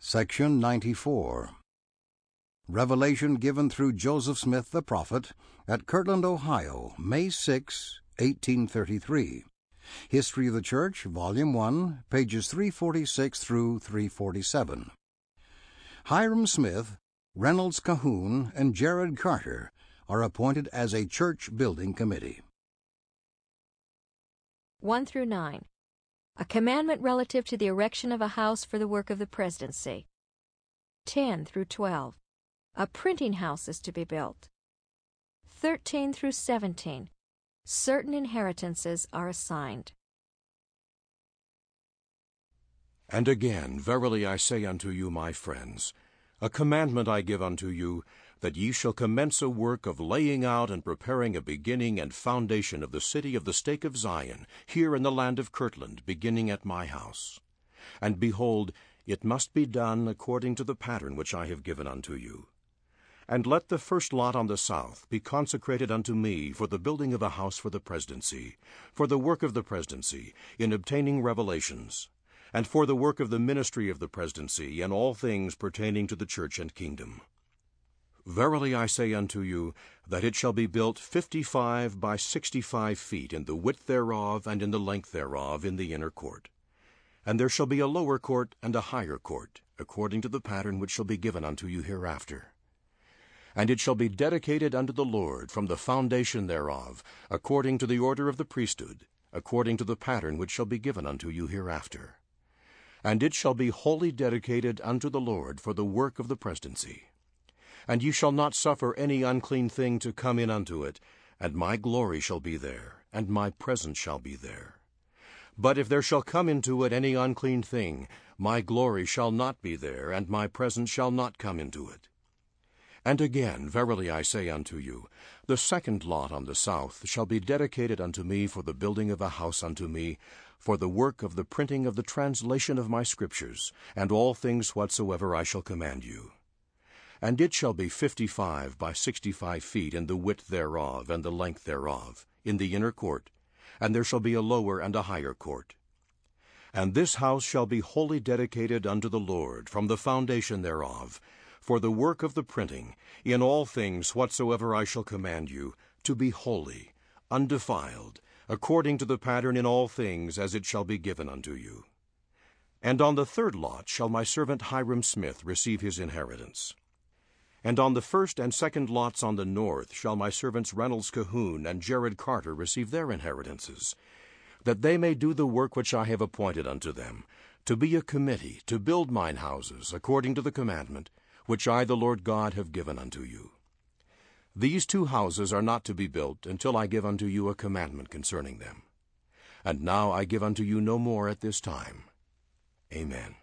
Section 94 Revelation given through Joseph Smith the prophet at Kirtland, Ohio, May 6, 1833. History of the Church, Volume 1, pages 346 through 347. Hyrum Smith, Reynolds Cahoon, and Jared Carter are appointed as a church building committee. 1 through 9. A commandment relative to the erection of a house for the work of the presidency. 10 through 12. A printing house is to be built. 13 through 17. Certain inheritances are assigned. And again, verily I say unto you, my friends, a commandment I give unto you, that ye shall commence a work of laying out and preparing a beginning and foundation of the city of the stake of Zion, here in the land of Kirtland, beginning at my house. And behold, it must be done according to the pattern which I have given unto you. And let the first lot on the south be consecrated unto me for the building of a house for the presidency, for the work of the presidency, in obtaining revelations, and for the work of the ministry of the presidency, in all things pertaining to the church and kingdom. Verily I say unto you, that it shall be built fifty five by sixty five feet in the width thereof and in the length thereof in the inner court. And there shall be a lower court and a higher court, according to the pattern which shall be given unto you hereafter. And it shall be dedicated unto the Lord from the foundation thereof, according to the order of the priesthood, according to the pattern which shall be given unto you hereafter. And it shall be wholly dedicated unto the Lord for the work of the presidency and ye shall not suffer any unclean thing to come in unto it, and my glory shall be there, and my presence shall be there. But if there shall come into it any unclean thing, my glory shall not be there, and my presence shall not come into it. And again, verily I say unto you, the second lot on the south shall be dedicated unto me for the building of a house unto me, for the work of the printing of the translation of my scriptures, and all things whatsoever I shall command you. And it shall be fifty five by sixty five feet in the width thereof, and the length thereof, in the inner court, and there shall be a lower and a higher court. And this house shall be wholly dedicated unto the Lord, from the foundation thereof, for the work of the printing, in all things whatsoever I shall command you, to be holy, undefiled, according to the pattern in all things as it shall be given unto you. And on the third lot shall my servant Hyrum Smith receive his inheritance. And on the first and second lots on the north shall my servants Reynolds Cahoon and Jared Carter receive their inheritances, that they may do the work which I have appointed unto them, to be a committee, to build mine houses, according to the commandment, which I the Lord God have given unto you. These two houses are not to be built until I give unto you a commandment concerning them. And now I give unto you no more at this time. Amen.